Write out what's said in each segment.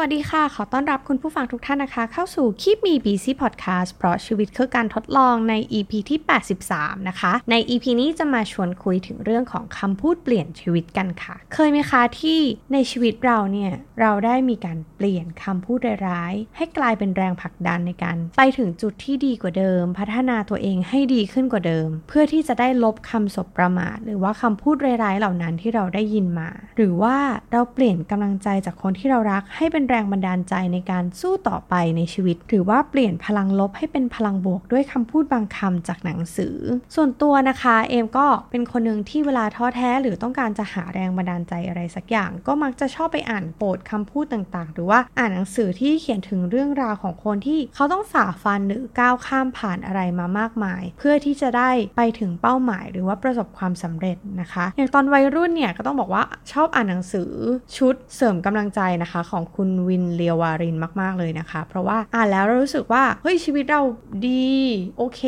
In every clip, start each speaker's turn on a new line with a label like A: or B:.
A: วัสดีค่ะ ขอต้อนรับคุณผู้ฟังทุกท่านนะคะ เข้าสู่คีบมี BC Podcast เพราะชีวิตคือการทดลองใน EP ที่ 83 นะคะ ใน EP นี้จะมาชวนคุยถึงเรื่องของคำพูดเปลี่ยนชีวิตกันค่ะ เคยไหมคะที่ในชีวิตเราเนี่ยเราได้มีการเปลี่ยนคำพูดร้ายๆให้กลายเป็นแรงผลักดันในการ ไปถึงจุดที่ดีกว่าเดิม พัฒนาตัวเองให้ดีขึ้นกว่าเดิม เพื่อที่จะได้ลบคำสบประมาทหรือว่าคำพูดร้ายๆเหล่านั้นที่เราได้ยินมา หรือว่าเราเปลี่ยนกำลังใจจากคนที่เรารักให้เป็นแรงบันดาลใจในการสู้ต่อไปในชีวิต หรือว่าเปลี่ยนพลังลบให้เป็นพลังบวกด้วยคำพูดบางคำจากหนังสือ ส่วนตัวนะคะเอมก็เป็นคนหนึ่งที่เวลาท้อแท้หรือต้องการจะหาแรงบันดาลใจอะไรสักอย่าง ก็มักจะชอบไปอ่านโปรดคำพูดต่างๆ หรือว่าอ่านหนังสือที่เขียนถึงเรื่องราวของคนที่เขาต้องฝ่าฟันหรือก้าวข้ามผ่านอะไรมามากมาย เพื่อที่จะได้ไปถึงเป้าหมาย หรือว่าประสบความสำเร็จนะคะ อย่างตอนวัยรุ่นเนี่ยก็ต้องบอกว่าชอบอ่านหนังสือชุดเสริมกำลังใจนะคะ ของคุณวินเลียวารินมาก ๆ เลยนะคะ เพราะว่าอ่านแล้วเรารู้สึกว่า เฮ้ย ชีวิตเราดี โอเค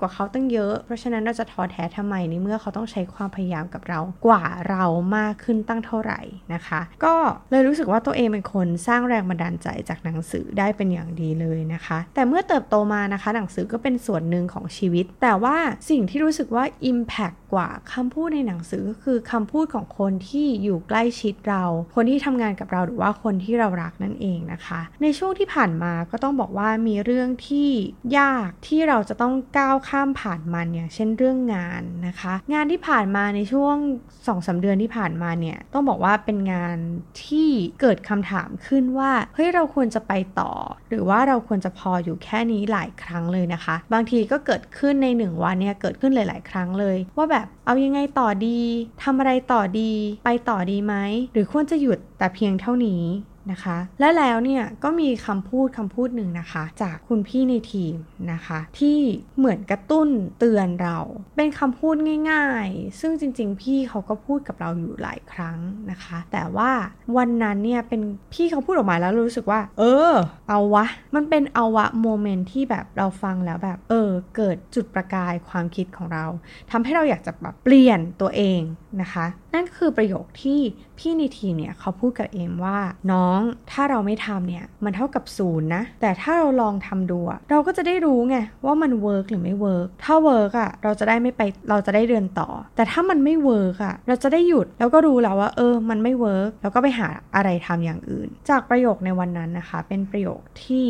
A: กว่าเขาตั้งเยอะ เพราะฉะนั้นเราจะท้อแท้ทำไมในเมื่อเขาต้องใช้ความพยายามกับเรากว่าเรามากขึ้นตั้งเท่าไหร่นะคะ ก็เลยรู้สึกว่าตัวเองเป็นคนสร้างแรงบันดาลใจจากหนังสือได้เป็นอย่างดีเลยนะคะ แต่เมื่อเติบโตมานะคะ หนังสือก็เป็นส่วนหนึ่งของชีวิต แต่ว่าสิ่งที่รู้สึกว่า Impact กว่าคำพูดในหนังสือก็คือคำพูดของคนที่อยู่ใกล้ชิดเรา คนที่ทำงานกับเราหรือว่าคนที่เรารักนั่นเองนะคะ ในช่วงที่ผ่านมาก็ต้องบอกว่ามีเรื่องที่ยากที่เราจะต้องก้าวข้ามผ่านมันอย่างเช่นเรื่องงานนะคะ งานที่ผ่านมาในช่วง2อสเดือนที่ผ่านมาเนี่ยต้องบอกว่าเป็นงานที่เกิดคำถามขึ้นว่าเฮ้ยเราควรจะไปต่อ หรือว่าเราควรจะพออยู่แค่นี้หลายครั้งเลยนะคะ บางทีก็เกิดขึ้นในหนึ่งวันเนี่ยเกิดขึ้นหลาย ๆ ครั้งเลย ว่าแบบเอายังไงต่อดีทำอะไรต่อดี ไปต่อดีไหมหรือควรจะหยุดแต่เพียงเท่านี้ นะคะ และแล้วเนี่ยก็มีคำพูดคำพูดหนึ่งนะคะ จากคุณพี่ในทีมนะคะ ที่เหมือนกระตุ้นเตือนเรา เป็นคำพูดง่าย ๆ ซึ่งจริง ๆ พี่เขาก็พูดกับเราอยู่หลายครั้งนะคะ แต่ว่าวันนั้นเนี่ยเป็นพี่เขาพูดออกมาแล้วรู้สึกว่า เออ เอาวะ มันเป็นเอาวะโมเมนต์ที่แบบเราฟังแล้วแบบ เออ เกิดจุดประกายความคิดของเราทำให้เราอยากจะแบบเปลี่ยนตัวเองนะคะนั่นคือประโยคที่พี่ในทีมเนี่ยเขาพูดกับเอมว่า น้องถ้าเราไม่ทำเนี่ยมันเท่ากับศูนย์นะ แต่ถ้าเราลองทำดูเราก็จะได้รู้ไงว่ามัน work หรือไม่ work ถ้า work อะเราจะได้ไม่ไปเราจะได้เดินต่อ แต่ถ้ามันไม่ work อะเราจะได้หยุดแล้วก็รู้แล้วว่า เออ มันไม่ work แล้วก็ไปหาอะไรทำอย่างอื่น จากประโยคในวันนั้นนะคะ เป็นประโยคที่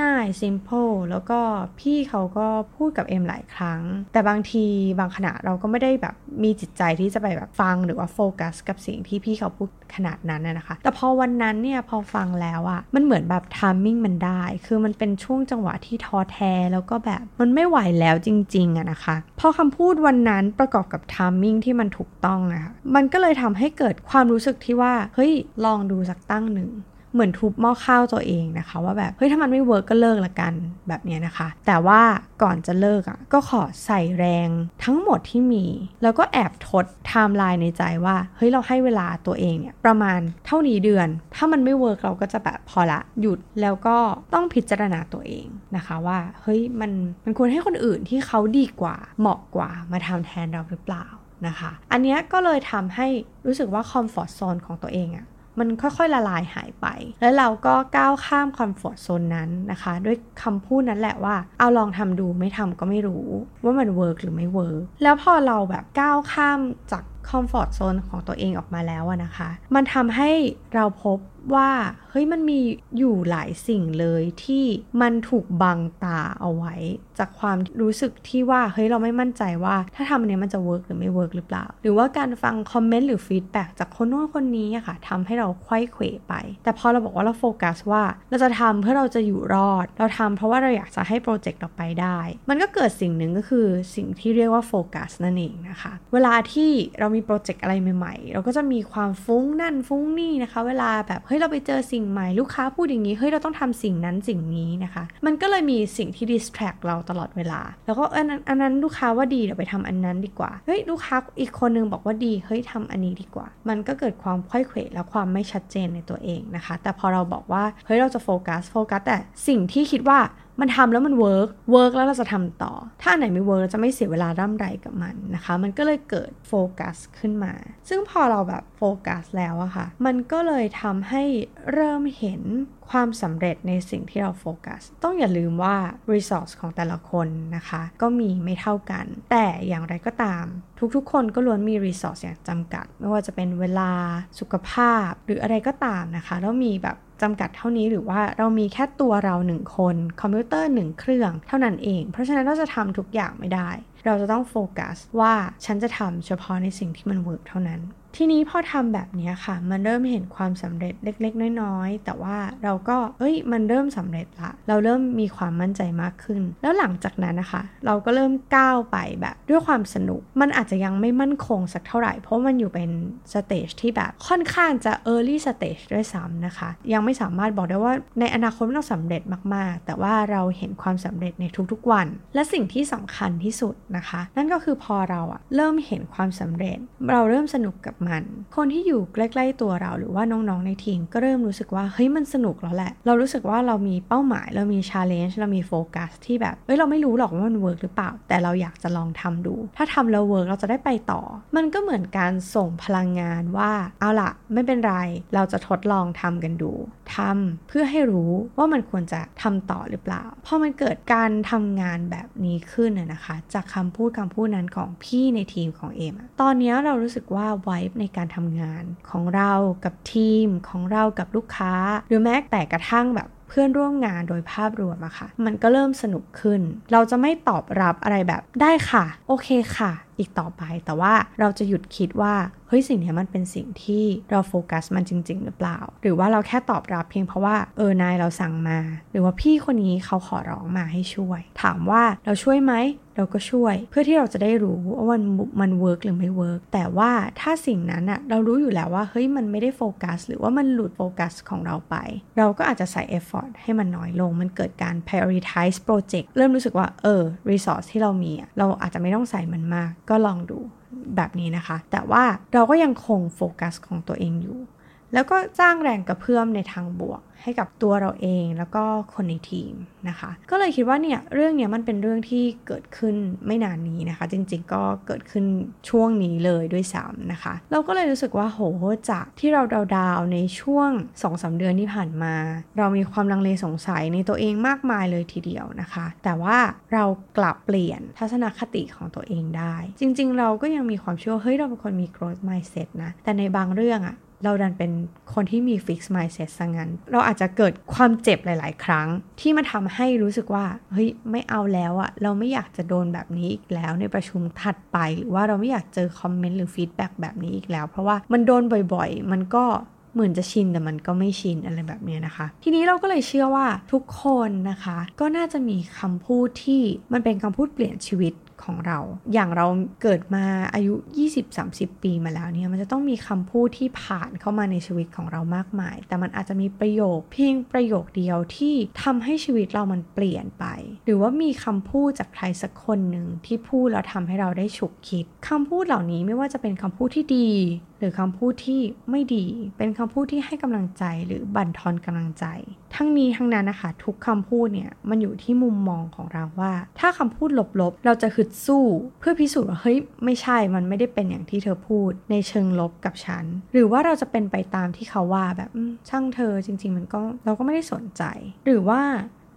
A: ง่ายๆ simple แล้วก็พี่เขาก็พูดกับเอ็มหลายครั้ง แต่บางทีบางขณะเราก็ไม่ได้แบบมีจิตใจที่จะไปแบบฟังหรือว่าโฟกัสกับสิ่งที่พี่เขาพูดขนาดนั้นนะคะ แต่พอวันนั้นเนี่ยพอฟังแล้วอะมันเหมือนแบบ timing มันได้ คือมันเป็นช่วงจังหวะที่ท้อแท้แล้วก็แบบมันไม่ไหวแล้วจริงๆอะนะคะ พอคำพูดวันนั้นประกอบกับ timing ที่มันถูกต้องอะคะมันก็เลยทำให้เกิดความรู้สึกที่ว่า เฮ้ย ลองดูสักตั้งหนึ่ง เหมือนทุบหม้อข้าวตัวเองนะคะ ว่าแบบเฮ้ยถ้ามันไม่ work ก็เลิกละกันแบบนี้นะคะ แต่ว่าก่อนจะเลิกอะ่ะก็ขอใส่แรงทั้งหมดที่มี แล้วก็แอบทดไทม์ไลน์ในใจว่าเฮ้ยเราให้เวลาตัวเองเนี่ยประมาณเท่านี้เดือน ถ้ามันไม่ work เราก็จะแบบพอละหยุดแล้วก็ต้องพิจารณาตัวเองนะคะว่าเฮ้ยมันมันควรให้คนอื่นที่เขาดีกว่าเหมาะกว่ามาทำแทนเราหรือเปล่านะคะ อันนี้ก็เลยทำให้รู้สึกว่า comfort zone ของตัวเองอะ มันค่อยๆละลายหายไป แล้วเราก็ก้าวข้าม comfort zone นั้นนะคะ ด้วยคำพูดนั้นแหละว่า เอาลองทำดูไม่ทำก็ไม่รู้ ว่ามัน work หรือไม่ work แล้วพอเราแบบก้าวข้ามจาก comfort zone ของตัวเองออกมาแล้วนะคะ มันทำให้เราพบว่าเฮ้ยมันมีอยู่หลายสิ่งเลยที่มันถูกบังตาเอาไว้ จากความรู้สึกที่ว่าเฮ้ยเราไม่มั่นใจว่า ถ้าทำอันนี้มันจะ work หรือไม่ work หรือเปล่า หรือว่าการฟังคอมเมนต์หรือ feedback จากคนโน้นคนนี้อะค่ะทำให้เราควยเขวไป แต่พอเราบอกว่าเราโฟกัสว่า เราจะทำเพื่อเราจะอยู่รอด เราทำเพราะว่าเราอยากจะให้โปรเจกต์เราไปได้ มันก็เกิดสิ่งหนึ่งก็คือสิ่งที่เรียกว่าโฟกัสนั่นเองนะคะ เวลาที่เรามีโปรเจกต์อะไรใหม่ๆ เราก็จะมีความฟุ้งนั่นฟุ้งนี่นะคะ เวลาแบบเฮ้ยเราไปเจอสิ่งใหม่ลูกค้าพูดอย่างนี้เฮ้ยเราต้องทำสิ่งนั้นสิ่งนี้นะคะ มันก็เลยมีสิ่งที่ distract เราตลอดเวลา แล้วก็อันนั้นอันนั้นลูกค้าว่าดีเดี๋ยวไปทำอันนั้นดีกว่าเฮ้ยลูกค้าอีกคนนึงบอกว่าดีเฮ้ยทำอันนี้ดีกว่า มันก็เกิดความไขว้เขวและความไม่ชัดเจนในตัวเองนะคะ แต่พอเราบอกว่าเฮ้ยเราจะโฟกัสโฟกัสแต่สิ่งที่คิดว่า มันทำแล้วมัน work work แล้วเราจะทำต่อ ถ้าไหนไม่ work เราจะไม่เสียเวลาร่ำไรกับมันนะคะ มันก็เลยเกิดโฟกัสขึ้นมา ซึ่งพอเราแบบโฟกัสแล้วอะค่ะ มันก็เลยทำให้เริ่มเห็นความสำเร็จในสิ่งที่เราโฟกัส ต้องอย่าลืมว่า resource ของแต่ละคนนะคะ ก็มีไม่เท่ากัน แต่อย่างไรก็ตาม ทุกๆ คนก็ล้วนมี resource อย่างจำกัด ไม่ว่าจะเป็นเวลาสุขภาพ หรืออะไรก็ตามนะคะ แล้วมีแบบ จำกัดเท่านี้หรือว่าเรามีแค่ตัวเราหนึ่งคน คอมพิวเตอร์หนึ่งเครื่องเท่านั้นเอง เพราะฉะนั้นเราจะทำทุกอย่างไม่ได้ เราจะต้องโฟกัสว่าฉันจะทำเฉพาะในสิ่งที่มัน work เท่านั้น ทีนี้พอทำแบบนี้ค่ะ มันเริ่มเห็นความสำเร็จเล็ก ๆ น้อยๆ แต่ว่าเราก็เอ้ยมันเริ่มสำเร็จละ เราเริ่มมีความมั่นใจมากขึ้น แล้วหลังจากนั้นนะคะ เราก็เริ่มก้าวไปแบบด้วยความสนุก มันอาจจะยังไม่มั่นคงสักเท่าไหร่ เพราะมันอยู่เป็นสเตจที่แบบค่อนข้างจะ early stage ด้วยซ้ำนะคะ ยังไม่สามารถบอกได้ว่าในอนาคตเราสำเร็จมาก ๆ แต่ว่าเราเห็นความสำเร็จในทุกๆวัน และสิ่งที่สำคัญที่สุดนะคะ นั่นก็คือพอเราอะเริ่มเห็นความสำเร็จ เราเริ่มสนุกกับมัน คนที่อยู่ใกล้ ๆ ตัวเราหรือว่าน้องๆในทีมก็เริ่มรู้สึกว่าเฮ้ยมันสนุกแล้วแหละ เรารู้สึกว่าเรามีเป้าหมาย เรามี challenge เรามีโฟกัสที่แบบเฮ้ยเราไม่รู้หรอกว่ามัน work หรือเปล่า แต่เราอยากจะลองทำดู ถ้าทำแล้ว work เราจะได้ไปต่อ มันก็เหมือนการส่งพลังงานว่าเอาละไม่เป็นไร เราจะทดลองทำกันดูทำเพื่อให้รู้ว่ามันควรจะทำต่อหรือเปล่า พอมันเกิดการทำงานแบบนี้ขึ้นนะคะ จากคำพูดคำพูดนั้นของพี่ในทีมของเอมตอนนี้เรารู้สึกว่าไวฟ์ในการทำงานของเรากับทีมของเรากับลูกค้า หรือแม้แต่กระทั่งแบบเพื่อนร่วมงานโดยภาพรวมอะค่ะ มันก็เริ่มสนุกขึ้น เราจะไม่ตอบรับอะไรแบบได้ค่ะ โอเคค่ะ อีกต่อไป แต่ว่าเราจะหยุดคิดว่า เฮ้ยสิ่งนี้มันเป็นสิ่งที่เราโฟกัสมันจริง ๆ หรือเปล่า หรือว่าเราแค่ตอบรับเพียงเพราะว่าเออนายเราสั่งมา หรือว่าพี่คนนี้เขาขอร้องมาให้ช่วย ถามว่าเราช่วยไหม เราก็ช่วย เพื่อที่เราจะได้รู้ว่ามันมัน work หรือไม่ work แต่ว่าถ้าสิ่งนั้นอะเรารู้อยู่แล้วว่าเฮ้ยมันไม่ได้โฟกัสหรือว่ามันหลุดโฟกัสของเราไป เราก็อาจจะใส่ effort ให้มันน้อยลง มันเกิดการ prioritize project เริ่มรู้สึกว่าเออ resource ที่เรามีเราอาจจะไม่ต้องใส่มันมาก ก็ลองดูแบบนี้นะคะ แต่ว่าเราก็ยังคงโฟกัสของตัวเองอยู่ แล้วก็สร้างแรงกระเพื่อมในทางบวก ให้กับตัวเราเองแล้วก็คนในทีมนะคะ ก็เลยคิดว่าเนี่ยเรื่องเนี้ยมันเป็นเรื่องที่เกิดขึ้นไม่นานนี้นะคะ จริงๆก็เกิดขึ้นช่วงนี้เลยด้วยซ้ำนะคะ เราก็เลยรู้สึกว่าโหจากที่เราดาวๆในช่วง2อสเดือนที่ผ่านมา เรามีความลังเลสงสัยในตัวเองมากมายเลยทีเดียวนะคะ แต่ว่าเรากลับเปลี่ยนทัศนคติของตัวเองได้ จริง ๆ เราก็ยังมีความเชื่อเฮ้ยเราเป็นคนมี growth mindset นะแต่ในบางเรื่องอะ เราดันเป็นคนที่มี fixed mindset ซะงั้น เราอาจจะเกิดความเจ็บหลาย ๆ ครั้ง ที่มาทำให้รู้สึกว่า เฮ้ย ไม่เอาแล้วอะเราไม่อยากจะโดนแบบนี้อีกแล้วในประชุมถัดไป หรือว่าเราไม่อยากเจอคอมเมนต์หรือฟีดแบ็กแบบนี้อีกแล้ว เพราะว่ามันโดนบ่อย ๆ มันก็เหมือนจะชินแต่มันก็ไม่ชินอะไรแบบนี้นะคะ ทีนี้เราก็เลยเชื่อว่าทุกคนนะคะ ก็น่าจะมีคำพูดที่มันเป็นคำพูดเปลี่ยนชีวิตของเรา อย่างเราเกิดมาอายุ 20-30 ปีมาแล้วเนี่ยมันจะต้องมีคำพูดที่ผ่านเข้ามาในชีวิตของเรามากมาย แต่มันอาจจะมีประโยคเพียงประโยคเดียวที่ทำให้ชีวิตเรามันเปลี่ยนไป หรือว่ามีคำพูดจากใครสักคนหนึ่งที่พูดแล้วทำให้เราได้ฉุกคิดคำพูดเหล่านี้ไม่ว่าจะเป็นคำพูดที่ดี หรือคำพูดที่ไม่ดี เป็นคำพูดที่ให้กำลังใจหรือบั่นทอนกำลังใจ ทั้งนี้ทั้งนั้นนะคะทุกคำพูดเนี่ยมันอยู่ที่มุมมองของเราว่า ถ้าคำพูดลบๆ เราจะฮึดสู้เพื่อพิสูจน์ว่าเฮ้ยไม่ใช่มันไม่ได้เป็นอย่างที่เธอพูดในเชิงลบกับฉัน หรือว่าเราจะเป็นไปตามที่เขาว่าแบบช่างเธอจริง ๆ มันก็เราก็ไม่ได้สนใจ หรือว่า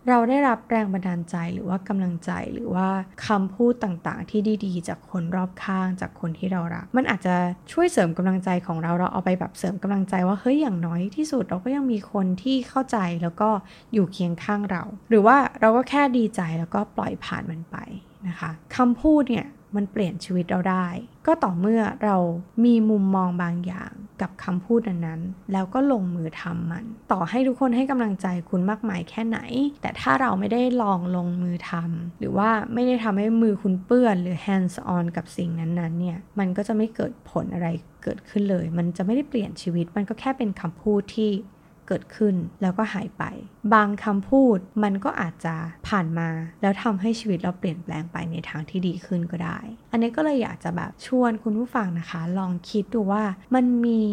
A: เราได้รับแรงบันดาลใจหรือว่ากำลังใจหรือว่าคำพูดต่างๆ ที่ดีๆ จากคนรอบข้างจากคนที่เรารัก มันอาจจะช่วยเสริมกำลังใจของเราเราเอาไปแบบเสริมกำลังใจว่าเฮ้ยอย่างน้อยที่สุดเราก็ยังมีคนที่เข้าใจแล้วก็อยู่เคียงข้างเรา หรือว่าเราก็แค่ดีใจแล้วก็ปล่อยผ่านมันไป นะคะคำพูดเนี่ยมันเปลี่ยนชีวิตเราได้ ก็ต่อเมื่อเรามีมุมมองบางอย่างกับคำพูดนั้นๆ แล้วก็ลงมือทำมัน ต่อให้ทุกคนให้กำลังใจคุณมากมายแค่ไหน แต่ถ้าเราไม่ได้ลองลงมือทำหรือว่าไม่ได้ทำให้มือคุณเปื้อนหรือ hands on กับสิ่งนั้นๆเนี่ยมันก็จะไม่เกิดผลอะไรเกิดขึ้นเลย มันจะไม่ได้เปลี่ยนชีวิต มันก็แค่เป็นคำพูดที่ เกิดขึ้นแล้วก็หายไป บางคำพูดมันก็อาจจะผ่านมา แล้วทำให้ชีวิตเราเปลี่ยนแปลงไปในทางที่ดีขึ้นก็ได้ อันนี้ก็เลยอยากจะแบบชวนคุณผู้ฟังนะคะ ลองคิดดูว่ามันมี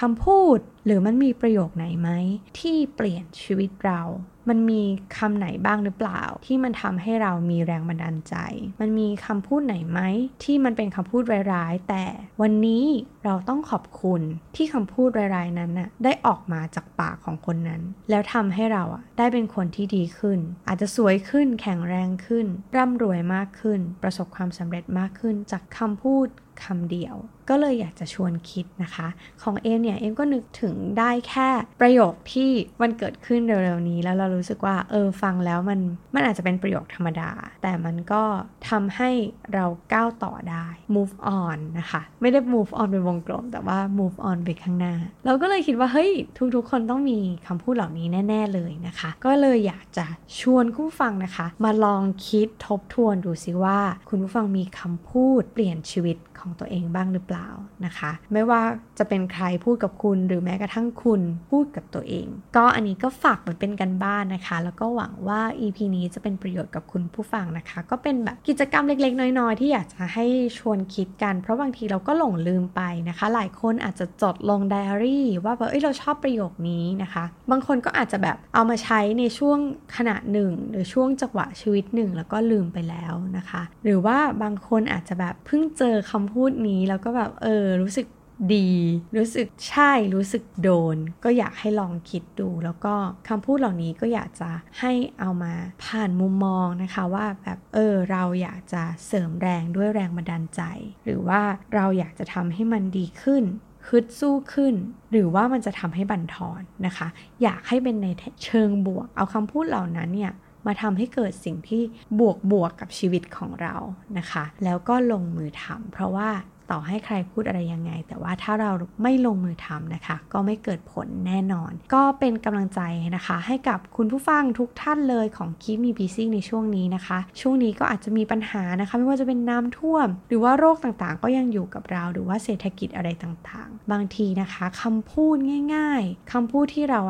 A: คำพูด หรือมันมีประโยคไหนไหมที่เปลี่ยนชีวิตเรา มันมีคำไหนบ้างหรือเปล่า ที่มันทำให้เรามีแรงบันดาลใจ มันมีคำพูดไหนไหมที่มันเป็นคำพูดร้ายๆ แต่วันนี้เราต้องขอบคุณที่คำพูดร้ายๆนั้นน่ะได้ออกมาจากปากของคนนั้น แล้วทำให้เราอะได้เป็นคนที่ดีขึ้น อาจจะสวยขึ้นแข็งแรงขึ้น ร่ำรวยมากขึ้น ประสบความสำเร็จมากขึ้นจากคำพูดคำเดียว ก็เลยอยากจะชวนคิดนะคะ ของเอมเนี่ย เอมก็นึกถึงได้แค่ประโยคที่มันเกิดขึ้นเร็วๆนี้ แล้วเรารู้สึกว่าเออฟังแล้วมันมันอาจจะเป็นประโยคธรรมดา แต่มันก็ทำให้เราก้าวต่อได้ move on นะคะ ไม่ได้ move on เป็นวงกลม แต่ว่า move on ไปข้างหน้า เราก็เลยคิดว่าเฮ้ยทุกๆ คนต้องมีคำพูดเหล่านี้แน่ ๆเลยนะคะ ก็เลยอยากจะชวนคู่ฟังนะคะ มาลองคิดทบทวนดูซิว่า คุณผู้ฟังมีคำพูดเปลี่ยนชีวิตของตัวเองบ้างหรือเปล่านะคะ ไม่ว่าจะเป็นใครพูดกับคุณหรือแม้กระทั่งคุณพูดกับตัวเอง ก็อันนี้ก็ฝากเหมือนเป็นกันบ้านนะคะ แล้วก็หวังว่า EP นี้จะเป็นประโยชน์กับคุณผู้ฟังนะคะ ก็เป็นแบบกิจกรรมเล็ก ๆ น้อย ๆ ที่อยากจะให้ชวนคิดกัน เพราะบางทีเราก็หลงลืมไปนะคะ หลายคนอาจจะจดลงไดอารี่ว่าแบบเอ้ยเราชอบประโยคนี้นะคะ บางคนก็อาจจะแบบเอามาใช้ในช่วงขณะหนึ่ง หรือช่วงจังหวะชีวิตหนึ่ง แล้วก็ลืมไปแล้วนะคะ หรือว่าบางคนอาจจะแบบเพิ่งเจอคำพูดนี้แล้วก็แบบเออรู้สึก ดี รู้สึกใช่รู้สึกโดน ก็อยากให้ลองคิดดู แล้วก็คำพูดเหล่านี้ก็อยากจะให้เอามาผ่านมุมมองนะคะว่าแบบเออเราอยากจะเสริมแรงด้วยแรงบันดาลใจ หรือว่าเราอยากจะทำให้มันดีขึ้นฮึดสู้ขึ้น หรือว่ามันจะทำให้บั่นทอนนะคะ อยากให้เป็นในเชิงบวก เอาคำพูดเหล่านั้นเนี่ยมาทำให้เกิดสิ่งที่บวกบวกกับชีวิตของเรานะคะ แล้วก็ลงมือทำเพราะว่า ต่อให้ใครพูดอะไรยังไง แต่ว่าถ้าเราไม่ลงมือทำนะคะ ก็ไม่เกิดผลแน่นอน ก็เป็นกำลังใจนะคะ ให้กับคุณผู้ฟังทุกท่านเลยของคีมีบีซิ่งในช่วงนี้นะคะ ช่วงนี้ก็อาจจะมีปัญหานะคะ ไม่ว่าจะเป็นน้ำท่วม หรือว่าโรคต่างๆ ก็ยังอยู่กับเราหรือว่าเศรษฐกิจอะไรต่างๆ บางทีนะคะคำพูดง่าย ๆคำพูดที่เรา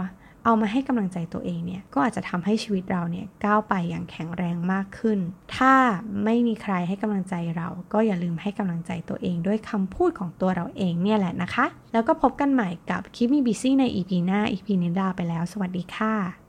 A: เอามาให้กำลังใจตัวเองเนี่ยก็อาจจะทำให้ชีวิตเราเนี่ยก้าวไปอย่างแข็งแรงมากขึ้น ถ้าไม่มีใครให้กำลังใจเรา ก็อย่าลืมให้กำลังใจตัวเองด้วยคำพูดของตัวเราเองเนี่ยแหละนะคะ แล้วก็พบกันใหม่กับคิปมีบิซี่ใน EP หน้า EP นี้ลาไปแล้ว สวัสดีค่ะ